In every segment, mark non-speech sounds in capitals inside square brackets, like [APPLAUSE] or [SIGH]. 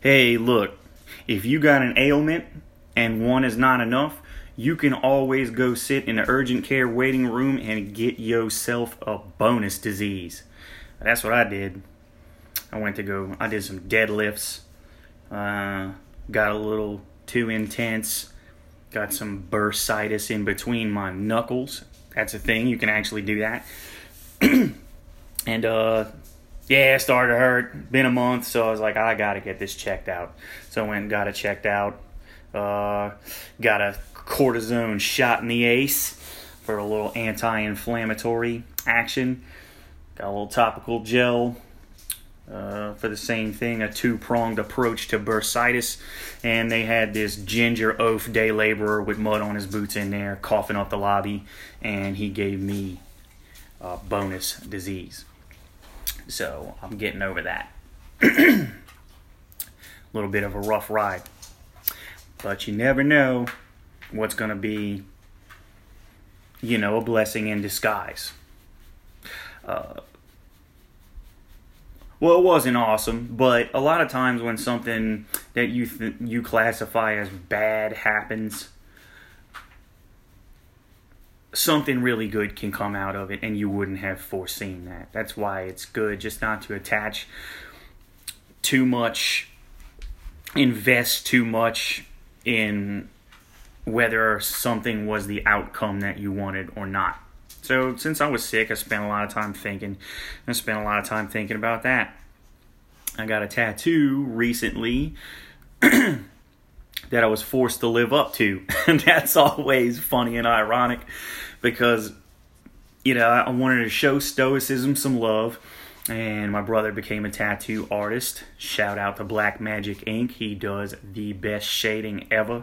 hey, look, if you got an ailment and one is not enough, you can always go sit in the urgent care waiting room and get yourself a bonus disease. That's what I did. I went to go, I did some deadlifts, uh, got a little too intense, got some bursitis in between my knuckles. That's a thing, you can actually do that. [CLEARS THROAT] and, uh, yeah, it started to hurt. Been a month, so I was like, I gotta get this checked out. So I went and got it checked out. Uh, got a cortisone shot in the ace for a little anti inflammatory action. Got a little topical gel uh, for the same thing, a two pronged approach to bursitis. And they had this ginger oaf day laborer with mud on his boots in there coughing up the lobby, and he gave me bonus disease. So I'm getting over that. a [CLEARS THROAT] little bit of a rough ride. But you never know what's going to be, you know, a blessing in disguise. Uh, well, it wasn't awesome, but a lot of times when something that you th- you classify as bad happens, something really good can come out of it, and you wouldn't have foreseen that. That's why it's good just not to attach too much, invest too much in whether something was the outcome that you wanted or not. So, since I was sick, I spent a lot of time thinking. I spent a lot of time thinking about that. I got a tattoo recently [CLEARS THROAT] that I was forced to live up to. [LAUGHS] And that's always funny and ironic because, you know, I wanted to show Stoicism some love. And my brother became a tattoo artist. Shout out to Black Magic Ink. He does the best shading ever.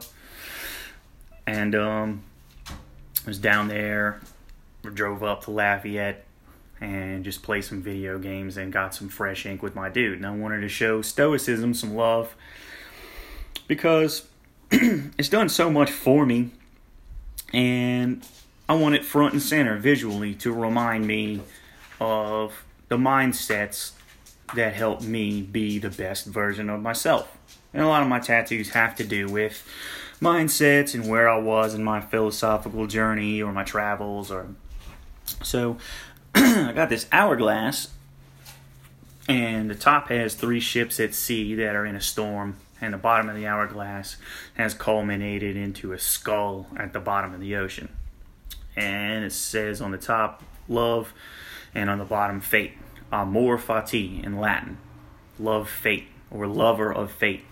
And um, I was down there, drove up to Lafayette, and just played some video games and got some fresh ink with my dude. And I wanted to show Stoicism some love because [CLEARS THROAT] it's done so much for me, and I want it front and center visually to remind me of the mindsets that help me be the best version of myself. And a lot of my tattoos have to do with mindsets and where I was in my philosophical journey or my travels or so [CLEARS THROAT] I got this hourglass and the top has three ships at sea that are in a storm and the bottom of the hourglass has culminated into a skull at the bottom of the ocean. And it says on the top love and on the bottom fate. Amor fati in Latin. Love fate or lover of fate.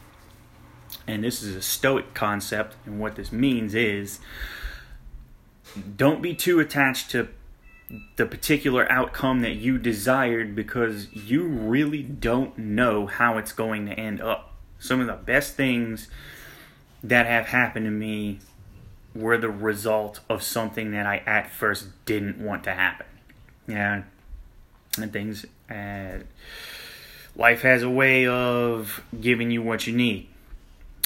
And this is a Stoic concept, and what this means is don't be too attached to the particular outcome that you desired because you really don't know how it's going to end up. Some of the best things that have happened to me were the result of something that I at first didn't want to happen. Yeah, and things. Uh, life has a way of giving you what you need.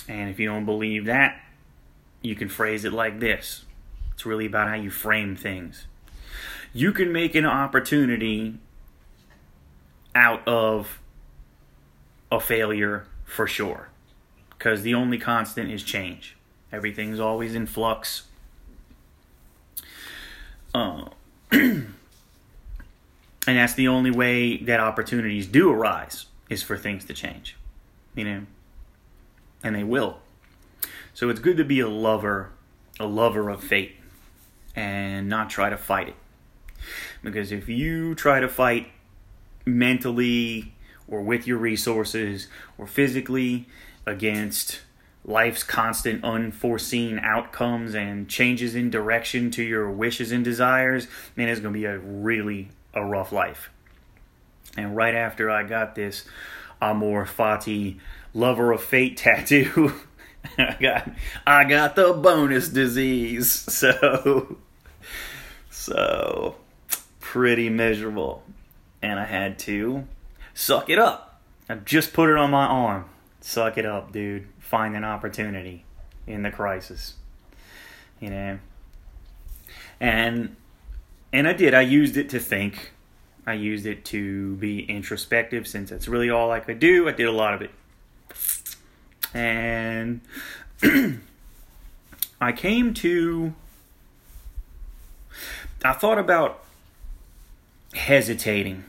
And if you don't believe that, you can phrase it like this it's really about how you frame things. You can make an opportunity out of a failure for sure. Because the only constant is change. Everything's always in flux. Uh, [CLEARS THROAT] and that's the only way that opportunities do arise is for things to change. You know? and they will. So it's good to be a lover, a lover of fate, and not try to fight it. Because if you try to fight mentally or with your resources or physically against life's constant unforeseen outcomes and changes in direction to your wishes and desires, man, it's going to be a really a rough life. And right after I got this Amor Fati lover of fate [LAUGHS] tattoo. I got I got the bonus disease. [LAUGHS] So so pretty miserable. And I had to suck it up. I just put it on my arm. Suck it up, dude. Find an opportunity in the crisis. You know. And and I did. I used it to think. I used it to be introspective since that's really all I could do. I did a lot of it And [CLEARS THROAT] I came to. I thought about hesitating.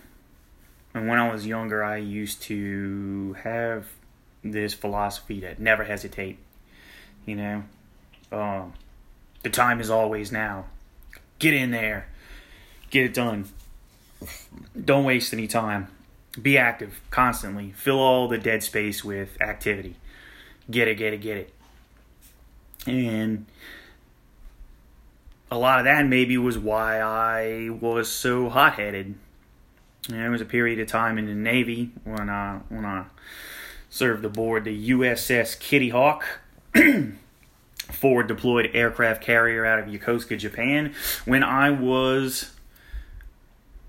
And when I was younger, I used to have this philosophy that never hesitate. You know, um, the time is always now. Get in there, get it done. Don't waste any time. Be active constantly. Fill all the dead space with activity. Get it, get it, get it. And a lot of that maybe was why I was so hot headed. There was a period of time in the Navy when I when I served aboard the USS Kitty Hawk, [CLEARS THROAT] forward deployed aircraft carrier out of Yokosuka, Japan, when I was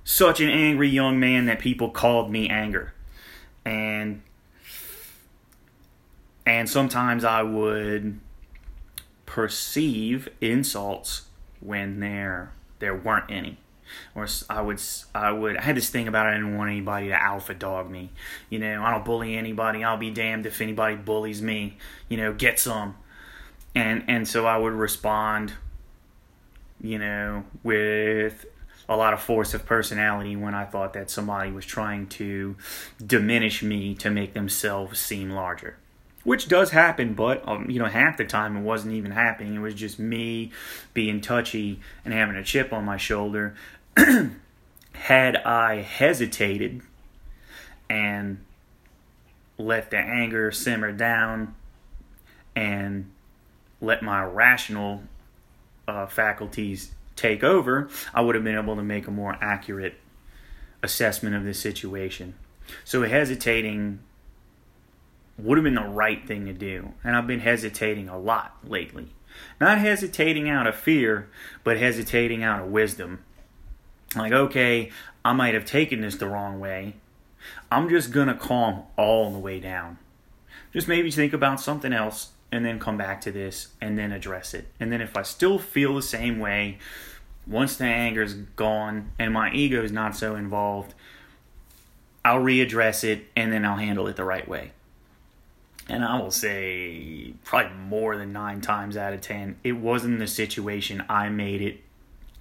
such an angry young man that people called me anger. And and sometimes I would perceive insults when there there weren't any or I would I would I had this thing about I didn't want anybody to alpha dog me. You know, I don't bully anybody. I'll be damned if anybody bullies me. You know, get some. And and so I would respond you know, with a lot of force of personality when I thought that somebody was trying to diminish me to make themselves seem larger. Which does happen, but um, you know, half the time it wasn't even happening. It was just me being touchy and having a chip on my shoulder. [CLEARS THROAT] Had I hesitated and let the anger simmer down and let my rational uh, faculties take over, I would have been able to make a more accurate assessment of the situation. So hesitating would have been the right thing to do. And I've been hesitating a lot lately. Not hesitating out of fear, but hesitating out of wisdom. Like, okay, I might have taken this the wrong way. I'm just going to calm all the way down. Just maybe think about something else and then come back to this and then address it. And then if I still feel the same way, once the anger's gone and my ego is not so involved, I'll readdress it and then I'll handle it the right way. And I will say, probably more than nine times out of ten, it wasn't the situation I made it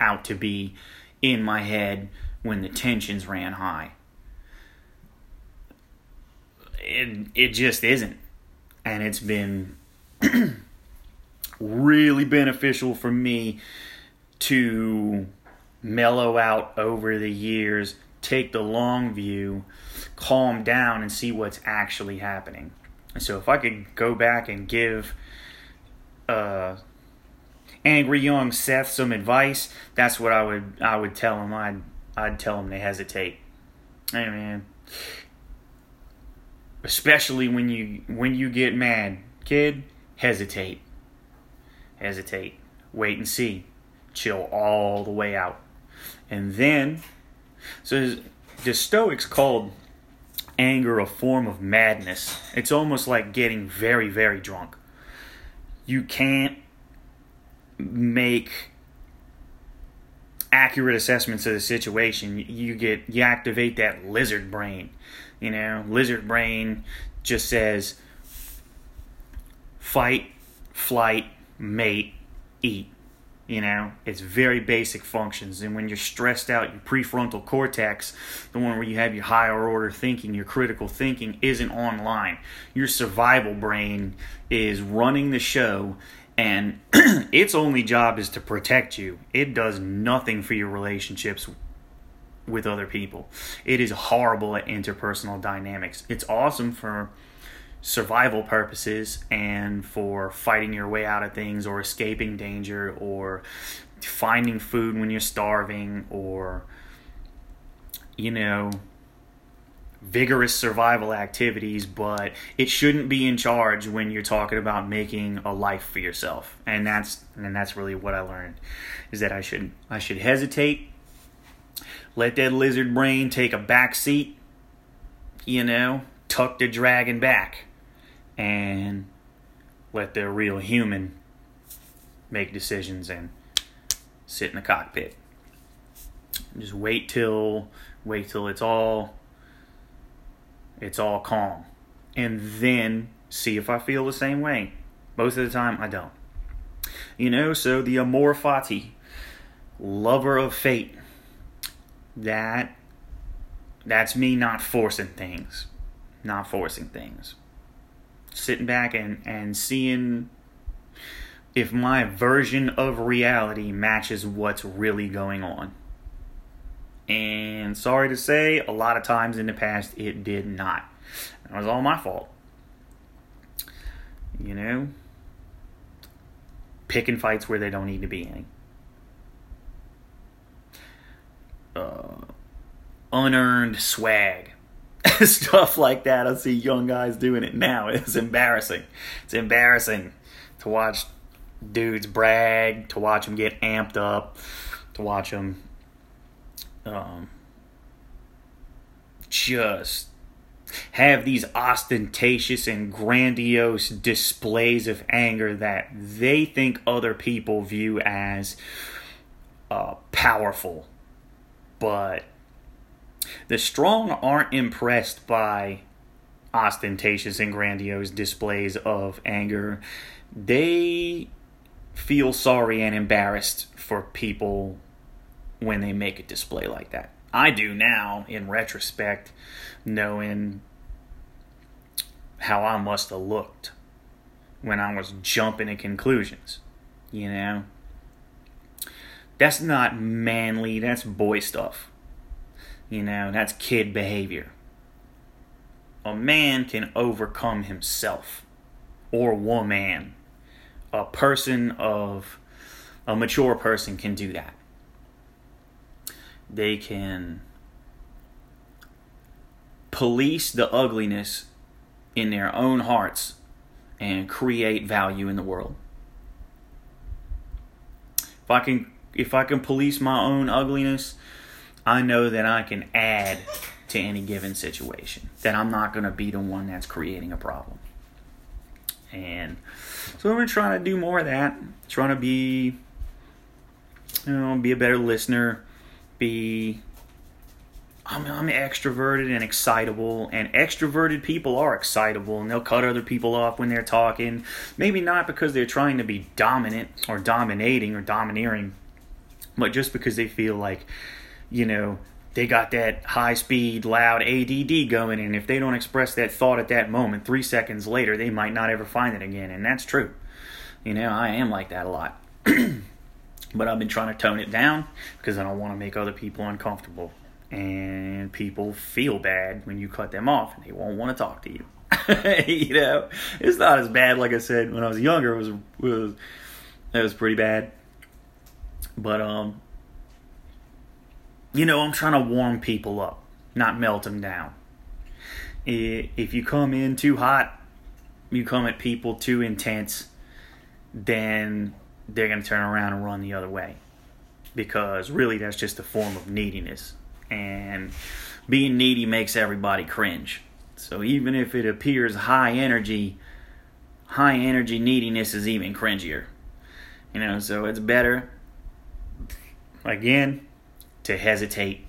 out to be in my head when the tensions ran high. It, it just isn't. And it's been [CLEARS THROAT] really beneficial for me to mellow out over the years, take the long view, calm down, and see what's actually happening. So, if I could go back and give uh, angry young Seth some advice, that's what I would I would tell him. I'd I'd tell him to hesitate. Hey man, especially when you when you get mad, kid, hesitate, hesitate, wait and see chill all the way out. And then, so the Stoics called anger a form of madness. It's almost like getting very, very drunk. You can't make accurate assessments of the situation. You get you activate that lizard brain. You know, lizard brain just says fight, flight, mate, eat. You know, it's very basic functions. And when you're stressed out, your prefrontal cortex, the one where you have your higher order thinking, your critical thinking, isn't online. Your survival brain is running the show, and [CLEARS THROAT] its only job is to protect you. It does nothing for your relationships with other people. It is horrible at interpersonal dynamics. It's awesome for survival purposes and for fighting your way out of things or escaping danger or finding food when you're starving or you know vigorous survival activities but it shouldn't be in charge when you're talking about making a life for yourself and that's and that's really what I learned is that I should I should hesitate let that lizard brain take a back seat you know tuck the dragon back and let the real human make decisions and sit in the cockpit. Just wait till wait till it's all it's all calm. And then See if I feel the same way. Most of the time, I don't. You know, so the amor fati, lover of fate, that that's me not forcing things. Not forcing things. Sitting back and, and seeing if my version of reality matches what's really going on. And sorry to say, a lot of times in the past it did not. It was all my fault. You know? Picking fights where they don't need to be any. Uh, unearned swag. [LAUGHS] Stuff like that. I see young guys doing it now. [LAUGHS] It's embarrassing. It's embarrassing to watch dudes brag, to watch them get amped up, to watch them um, just have these ostentatious and grandiose displays of anger that they think other people view as uh, powerful. But the strong aren't impressed by ostentatious and grandiose displays of anger. They feel sorry and embarrassed for people when they make a display like that. I do now, in retrospect, knowing how I must have looked when I was jumping at conclusions. You know? That's not manly, that's boy stuff. You know, that's kid behavior. A man can overcome himself, or woman. A person of a mature person can do that they can police the ugliness in their own hearts and create value in the world. If I can if I can police my own ugliness, I know that I can add to any given situation. That I'm not going to be the one that's creating a problem. And so we're trying to do more of that. Trying to be you know, be a better listener, be I'm, I'm extroverted and excitable, and extroverted people are excitable, and they'll cut other people off when they're talking. Maybe not because they're trying to be dominant or dominating or domineering, but just because they feel like, you know, they got that high speed, loud ADD going, and if they don't express that thought at that moment, three seconds later, they might not ever find it again, and that's true. You know, I am like that a lot. [CLEARS THROAT] But I've been trying to tone it down because I don't want to make other people uncomfortable. And people feel bad when you cut them off and they won't want to talk to you. [LAUGHS] you know, it's not as bad like I said when I was younger. It was it was it was pretty bad. But um you know, I'm trying to warm people up, not melt them down. If you come in too hot, you come at people too intense, then they're going to turn around and run the other way. Because really that's just a form of neediness. And being needy makes everybody cringe. So even if it appears high energy high energy neediness is even cringier. You know so it's better again to hesitate.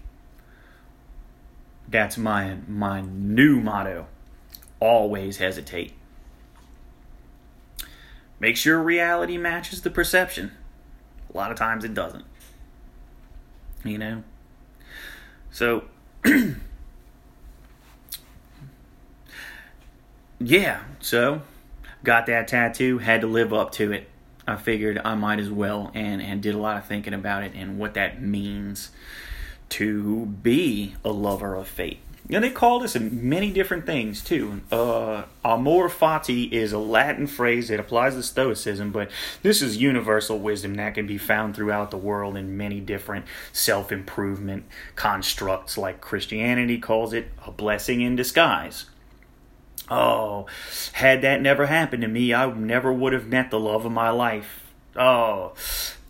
That's my my new motto. Always hesitate Make sure reality matches the perception. A lot of times it doesn't. You know? So, [CLEARS THROAT] yeah, so got that tattoo, had to live up to it. I figured I might as well and, and did a lot of thinking about it and what that means to be a lover of fate. Yeah, they call this many different things too. Uh, amor fati is a Latin phrase that applies to Stoicism, but this is universal wisdom that can be found throughout the world in many different self improvement constructs, like Christianity calls it a blessing in disguise. Oh, had that never happened to me, I never would have met the love of my life. Oh,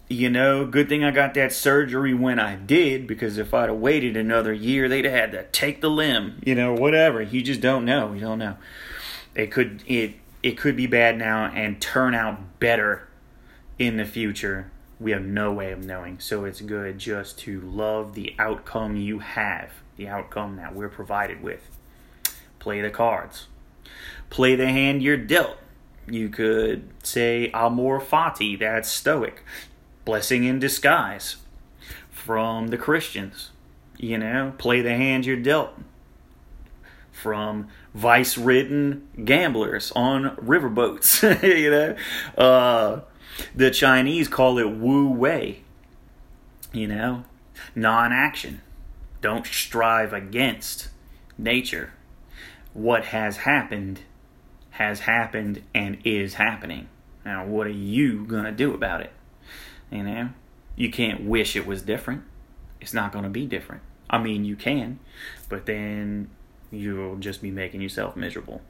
you know, good thing I got that surgery when I did because if I'd have waited another year, they'd have had to take the limb, you know, whatever. You just don't know. You don't know. It could it it could be bad now and turn out better in the future. We have no way of knowing. So it's good just to love the outcome you have, the outcome that we're provided with. Play the cards. play the hand you're dealt. You could say amor fati, that's Stoic, blessing in disguise from the Christians. You know, play the hand you're dealt from vice ridden gamblers on riverboats. [LAUGHS] you know, uh, the Chinese call it wu wei. You know, non action. Don't strive against nature. What has happened has happened and is happening. Now, what are you going to do about it? You know, you can't wish it was different. It's not going to be different. I mean, you can, but then you'll just be making yourself miserable.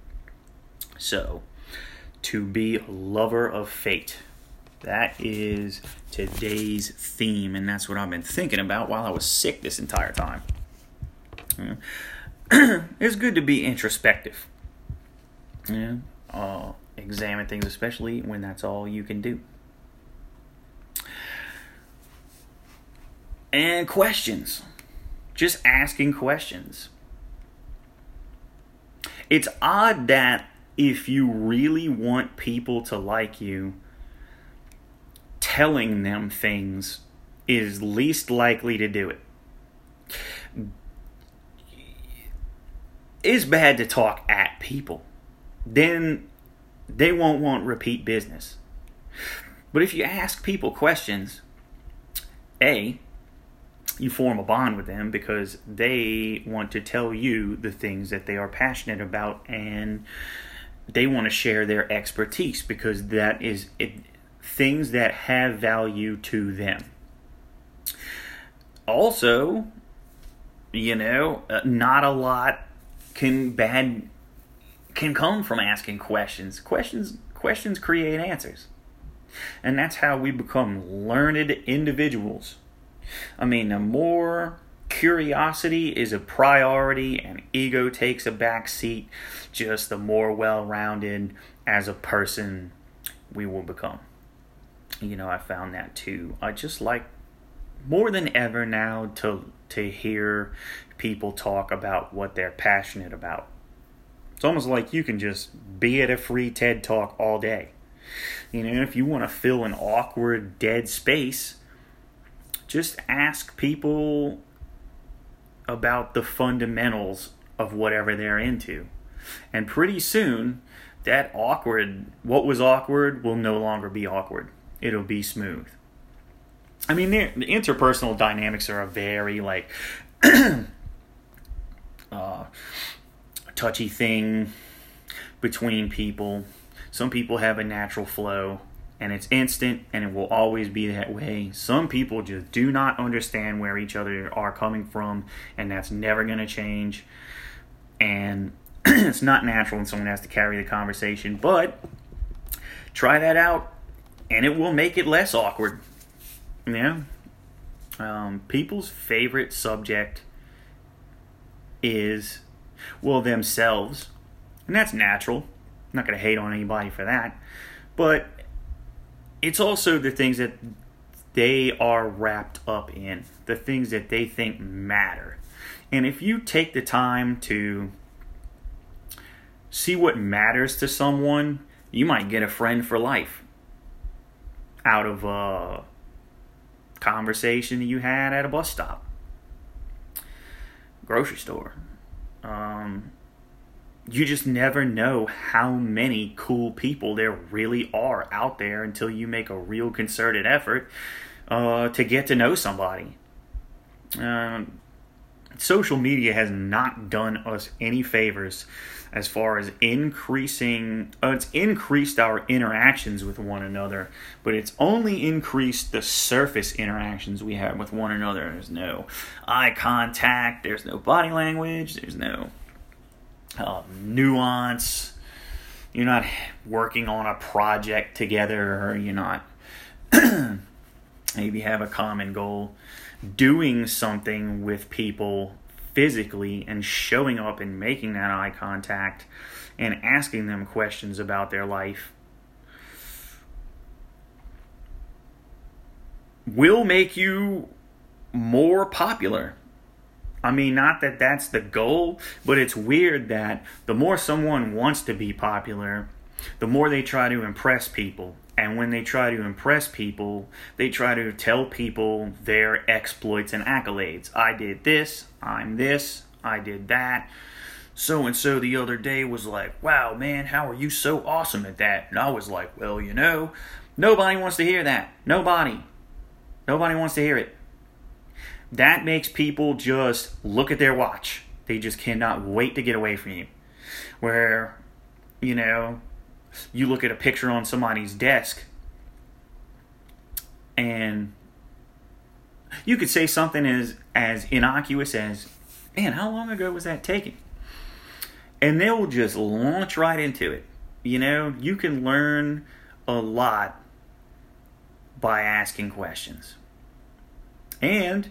So, to be a lover of fate. That is today's theme, and that's what I've been thinking about while I was sick this entire time. [CLEARS THROAT] it's good to be introspective. Yeah, uh, examine things, especially when that's all you can do. And questions. Just asking questions. It's odd that if you really want people to like you, telling them things is least likely to do it. It's bad to talk at people. Then they won't want repeat business. But if you ask people questions, A, you form a bond with them because they want to tell you the things that they are passionate about and they want to share their expertise because that is it, things that have value to them. Also, you know, uh, not a lot can bad can come from asking questions. Questions questions create answers. And that's how we become learned individuals. I mean, the more curiosity is a priority and ego takes a back seat, just the more well rounded as a person we will become. You know, I found that too. I just like more than ever now to to hear people talk about what they're passionate about. It's almost like you can just be at a free TED talk all day. You know, if you want to fill an awkward dead space, just ask people about the fundamentals of whatever they're into. And pretty soon, that awkward, what was awkward, will no longer be awkward. It'll be smooth. I mean, the interpersonal dynamics are a very, like, [CLEARS THROAT] uh, touchy thing between people. Some people have a natural flow and it's instant and it will always be that way. Some people just do not understand where each other are coming from, and that's never going to change. And [CLEARS THROAT] it's not natural when someone has to carry the conversation, but try that out and it will make it less awkward. Yeah. Um, people's favorite subject is, well, themselves. And that's natural. I'm not going to hate on anybody for that. But it's also the things that they are wrapped up in, the things that they think matter. And if you take the time to see what matters to someone, you might get a friend for life out of a conversation you had at a bus stop, grocery store. Um, you just never know how many cool people there really are out there until you make a real concerted effort uh, to get to know somebody. Um, social media has not done us any favors as far as increasing uh, it's increased our interactions with one another but it's only increased the surface interactions we have with one another there's no eye contact there's no body language there's no uh, nuance. You're not working on a project together, or you're not [CLEARS THROAT] maybe have a common goal. Doing something with people physically and showing up and making that eye contact and asking them questions about their life will make you more popular I mean, not that that's the goal, but it's weird that the more someone wants to be popular, the more they try to impress people. And when they try to impress people, they try to tell people their exploits and accolades. I did this, I'm this, I did that. So and so the other day was like, wow, man, how are you so awesome at that? And I was like, well, you know, nobody wants to hear that. Nobody. Nobody wants to hear it. That makes people just look at their watch. They just cannot wait to get away from you. Where, you know, you look at a picture on somebody's desk and you could say something as as innocuous as man how long ago was that taken and they'll just launch right into it you know you can learn a lot by asking questions and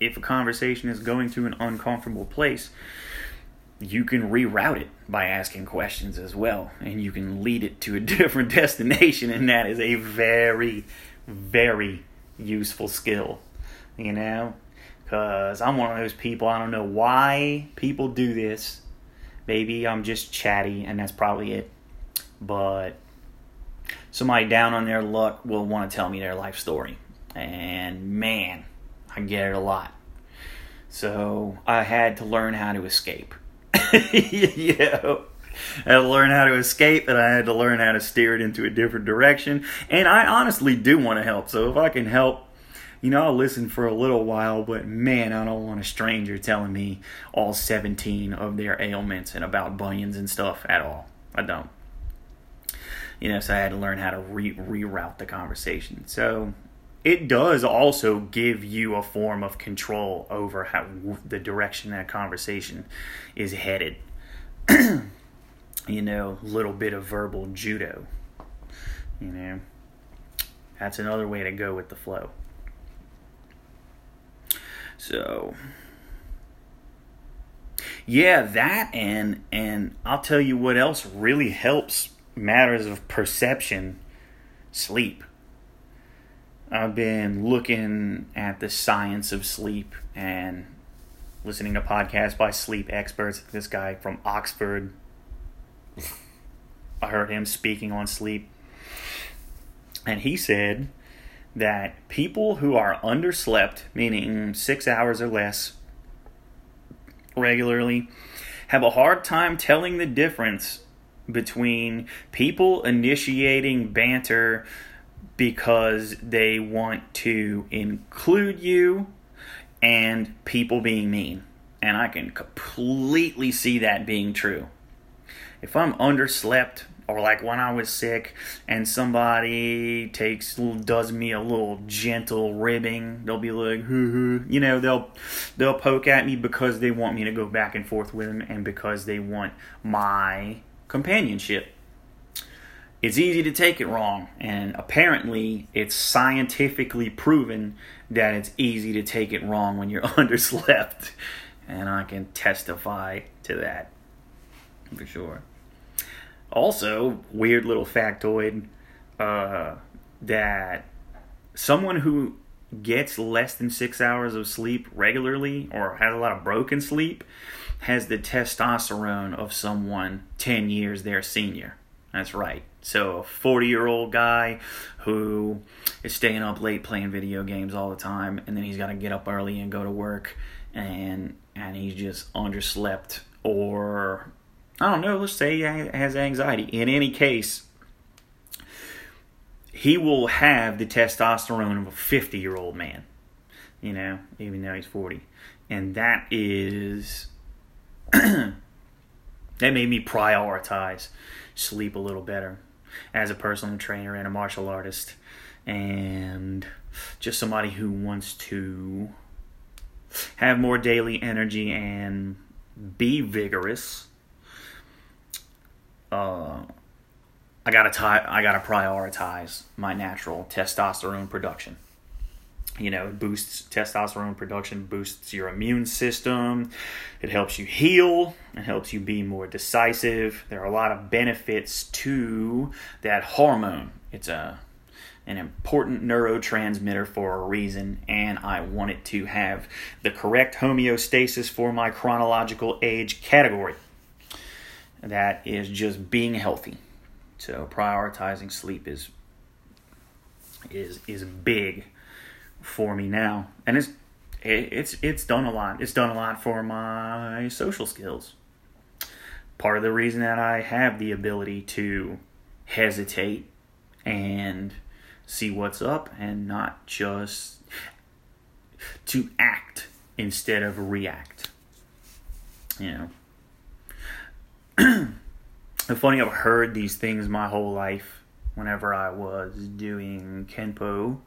if a conversation is going to an uncomfortable place you can reroute it by asking questions as well and you can lead it to a [LAUGHS] different destination and that is a very very useful skill you know? Because i'm one of those people i don't know why people do this. Maybe i'm just chatty and that's probably it. But somebody down on their luck will want to tell me their life story. And man i get it a lot so i had to learn how to escape [LAUGHS] yeah. I had to learn how to escape and I had to learn how to steer it into a different direction. And I honestly do want to help. So if I can help, you know, I'll listen for a little while, but man, I don't want a stranger telling me all 17 of their ailments and about bunions and stuff at all. I don't. You know, so I had to learn how to re- reroute the conversation. So it does also give you a form of control over how the direction that conversation is headed. [CLEARS THROAT] you know, little bit of verbal judo. You know, that's another way to go with the flow. So, yeah, that and and I'll tell you what else really helps matters of perception, sleep. I've been looking at the science of sleep and listening to podcasts by sleep experts. This guy from Oxford, [LAUGHS] I heard him speaking on sleep. And he said that people who are underslept, meaning six hours or less regularly, have a hard time telling the difference between people initiating banter because they want to include you and people being mean. And I can completely see that being true. If I'm underslept, or like when I was sick and somebody takes does me a little gentle ribbing, they'll be like, hoo hoo. you know, they'll they'll poke at me because they want me to go back and forth with them and because they want my companionship it's easy to take it wrong. And apparently, it's scientifically proven that it's easy to take it wrong when you're [LAUGHS] underslept. And I can testify to that for sure. Also, weird little factoid uh, that someone who gets less than six hours of sleep regularly or has a lot of broken sleep has the testosterone of someone 10 years their senior. That's right. So, a 40 year old guy who is staying up late playing video games all the time, and then he's got to get up early and go to work, and and he's just underslept, or I don't know, let's say he has anxiety. In any case, he will have the testosterone of a 50 year old man, you know, even though he's 40. And that is. [CLEARS THROAT] that made me prioritize sleep a little better as a personal trainer and a martial artist and just somebody who wants to have more daily energy and be vigorous uh, I gotta tie, I gotta prioritize my natural testosterone production you know, it boosts testosterone production, boosts your immune system, it helps you heal, it helps you be more decisive. There are a lot of benefits to that hormone. It's a an important neurotransmitter for a reason, and I want it to have the correct homeostasis for my chronological age category. That is just being healthy. So prioritizing sleep is is is big for me now, and it's it's it's done a lot. It's done a lot for my social skills. Part of the reason that I have the ability to hesitate and see what's up and not just to act instead of react. You know. [CLEARS THROAT] it's funny, I've heard these things my whole life whenever I was doing Kenpo.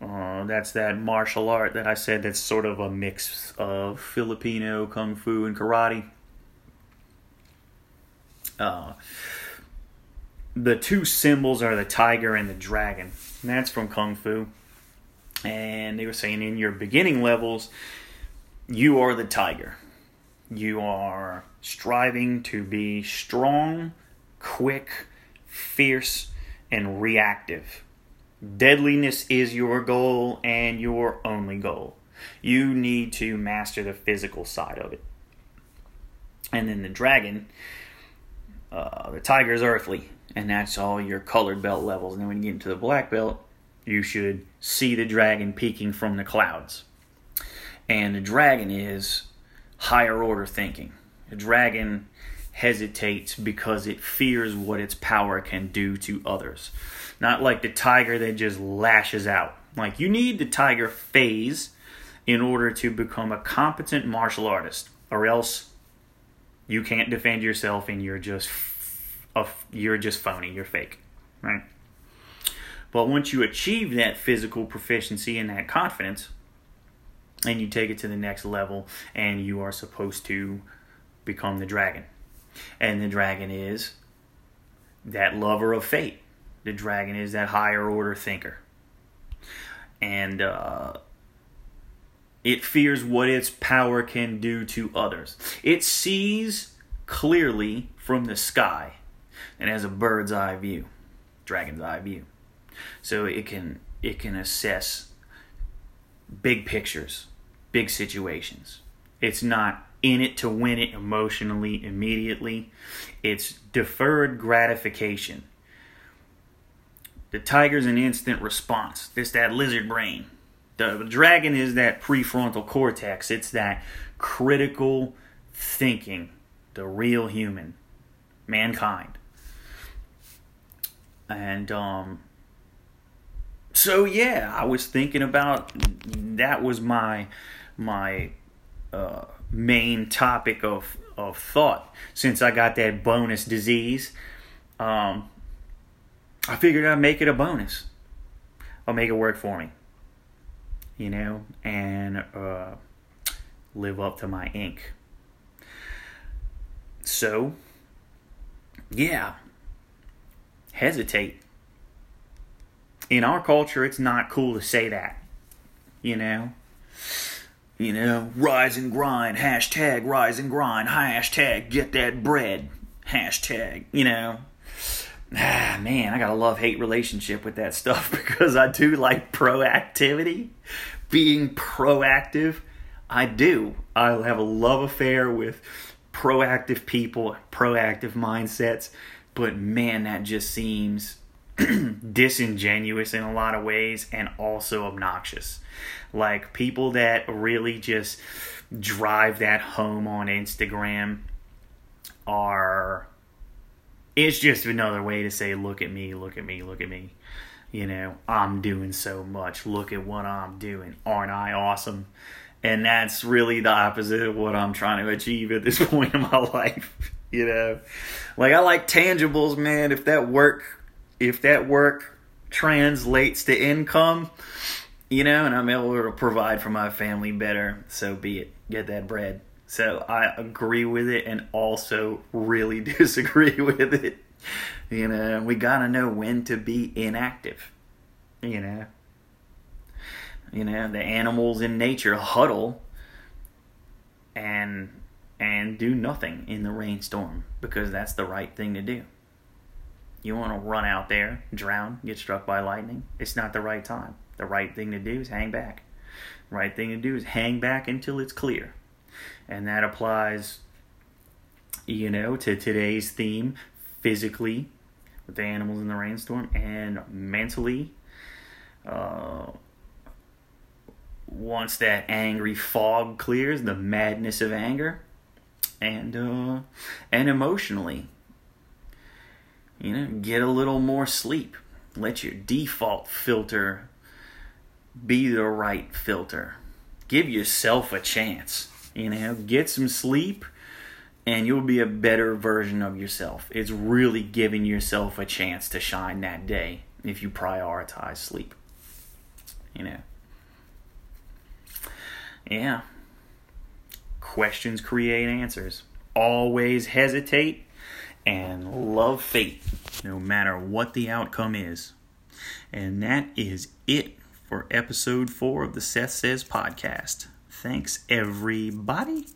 Uh, that's that martial art that I said that's sort of a mix of Filipino Kung Fu and karate. Uh, the two symbols are the tiger and the dragon. And that's from Kung Fu. And they were saying in your beginning levels, you are the tiger. You are striving to be strong, quick, fierce, and reactive. Deadliness is your goal and your only goal. You need to master the physical side of it. And then the dragon, uh, the tiger is earthly and that's all your colored belt levels. And then when you get into the black belt, you should see the dragon peeking from the clouds. And the dragon is higher order thinking. The dragon hesitates because it fears what its power can do to others. Not like the tiger that just lashes out. Like you need the tiger phase in order to become a competent martial artist, or else you can't defend yourself and you're just you're just phony, you're fake, right? But once you achieve that physical proficiency and that confidence, and you take it to the next level, and you are supposed to become the dragon. And the dragon is that lover of fate. The dragon is that higher order thinker. And uh, it fears what its power can do to others. It sees clearly from the sky and has a bird's eye view, dragon's eye view. So it can it can assess big pictures, big situations. It's not in it to win it emotionally immediately. It's deferred gratification. The tiger's an instant response. It's that lizard brain. The dragon is that prefrontal cortex. It's that critical thinking, the real human, mankind and um, so yeah, I was thinking about that was my my uh, main topic of of thought since I got that bonus disease. Um, I figured I'd make it a bonus. I'll make it work for me, you know, and uh, live up to my ink. So, yeah, hesitate. In our culture, it's not cool to say that. You know? You know, rise and grind, hashtag rise and grind, hashtag get that bread, hashtag, you know. Ah, man, I got a love hate relationship with that stuff [LAUGHS] because I do like proactivity. Being proactive, I do. I have a love affair with proactive people, proactive mindsets but man, that just seems [CLEARS THROAT] disingenuous in a lot of ways and also obnoxious. Like people that really just drive that home on Instagram are it's just another way to say look at me, look at me, look at me. You know, I'm doing so much. Look at what I'm doing. Aren't I awesome? And that's really the opposite of what I'm trying to achieve at this [LAUGHS] point in my life you know like i like tangibles man if that work if that work translates to income you know and i'm able to provide for my family better so be it get that bread so i agree with it and also really [LAUGHS] disagree with it you know we gotta know when to be inactive you know you know the animals in nature huddle and and do nothing in the rainstorm because that's the right thing to do. You want to run out there, drown, get struck by lightning. It's not the right time. The right thing to do is hang back. Right thing to do is hang back until it's clear. And that applies, you know, to today's theme physically with the animals in the rainstorm and mentally. Uh, once that angry fog clears, the madness of anger, and uh, and emotionally, you know, get a little more sleep. Let your default filter be the right filter. Give yourself a chance. You know, get some sleep and you'll be a better version of yourself. It's really giving yourself a chance to shine that day if you prioritize sleep. You know. Yeah. Questions create answers. Always hesitate and love fate, no matter what the outcome is. And that is it for episode four of the Seth Says podcast. Thanks, everybody.